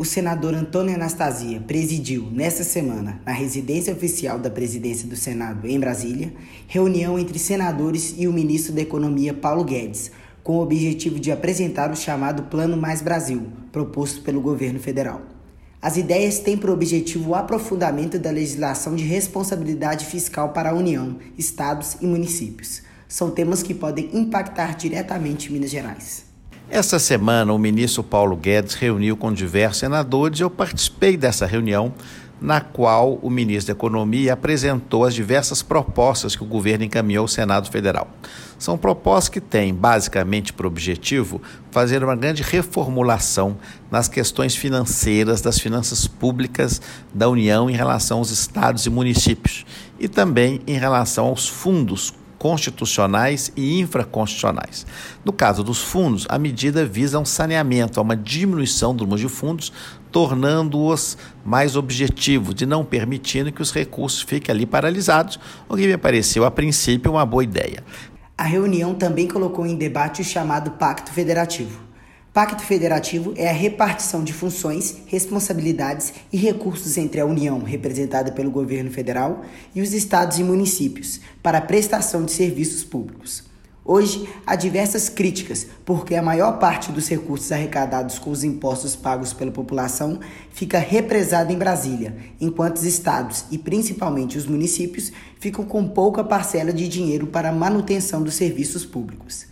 O senador Antônio Anastasia presidiu nesta semana, na residência oficial da presidência do Senado em Brasília, reunião entre senadores e o ministro da Economia Paulo Guedes, com o objetivo de apresentar o chamado Plano Mais Brasil, proposto pelo governo federal. As ideias têm por objetivo o aprofundamento da legislação de responsabilidade fiscal para a União, estados e municípios. São temas que podem impactar diretamente Minas Gerais. Essa semana, o ministro Paulo Guedes reuniu com diversos senadores e eu participei dessa reunião, na qual o ministro da Economia apresentou as diversas propostas que o governo encaminhou ao Senado Federal. São propostas que têm, basicamente, por objetivo fazer uma grande reformulação nas questões financeiras das finanças públicas da União em relação aos estados e municípios e também em relação aos fundos constitucionais e infraconstitucionais. No caso dos fundos, a medida visa um saneamento, a uma diminuição do número de fundos, tornando-os mais objetivos, de não permitindo que os recursos fiquem ali paralisados, o que me pareceu, a princípio, uma boa ideia. A reunião também colocou em debate o chamado Pacto Federativo. Pacto federativo é a repartição de funções, responsabilidades e recursos entre a União, representada pelo governo federal, e os estados e municípios, para a prestação de serviços públicos. Hoje, há diversas críticas, porque a maior parte dos recursos arrecadados com os impostos pagos pela população fica represada em Brasília, enquanto os estados e principalmente os municípios ficam com pouca parcela de dinheiro para a manutenção dos serviços públicos.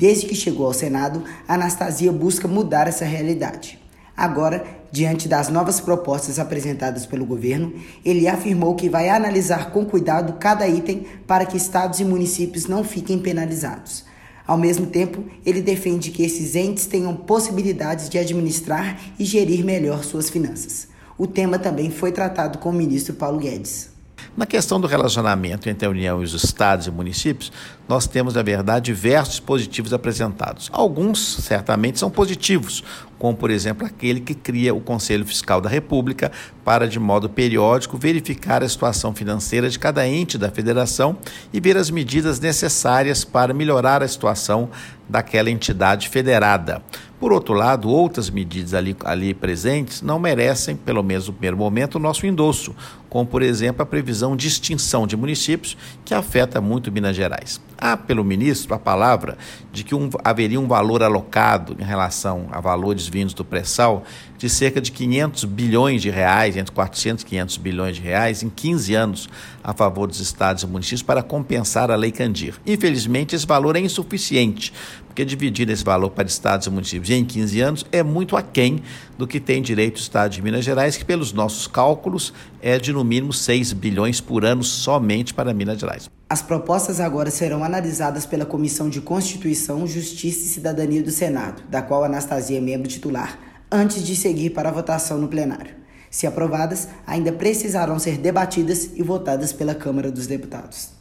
Desde que chegou ao Senado, Anastasia busca mudar essa realidade. Agora, diante das novas propostas apresentadas pelo governo, ele afirmou que vai analisar com cuidado cada item para que estados e municípios não fiquem penalizados. Ao mesmo tempo, ele defende que esses entes tenham possibilidades de administrar e gerir melhor suas finanças. O tema também foi tratado com o ministro Paulo Guedes. Na questão do relacionamento entre a União e os estados e municípios, nós temos, na verdade, diversos dispositivos apresentados. Alguns, certamente, são positivos, como, por exemplo, aquele que cria o Conselho Fiscal da República para, de modo periódico, verificar a situação financeira de cada ente da federação e ver as medidas necessárias para melhorar a situação daquela entidade federada. Por outro lado, outras medidas ali, ali presentes não merecem, pelo menos no primeiro momento, o nosso endosso, como, por exemplo, a previsão de extinção de municípios, que afeta muito Minas Gerais. Há, pelo ministro, a palavra de que um, haveria um valor alocado em relação a valores vindos do pré-sal de cerca de 500 bilhões de reais, entre 400 e 500 bilhões de reais, em 15 anos, a favor dos estados e municípios para compensar a Lei Candir. Infelizmente, esse valor é insuficiente, porque dividir esse valor para estados e municípios em 15 anos é muito aquém do que tem direito o estado de Minas Gerais, que, pelos nossos cálculos, é de no mínimo 6 bilhões por ano somente para Minas Gerais. As propostas agora serão analisadas pela Comissão de Constituição, Justiça e Cidadania do Senado, da qual Anastasia é membro titular, antes de seguir para a votação no plenário. Se aprovadas, ainda precisarão ser debatidas e votadas pela Câmara dos Deputados.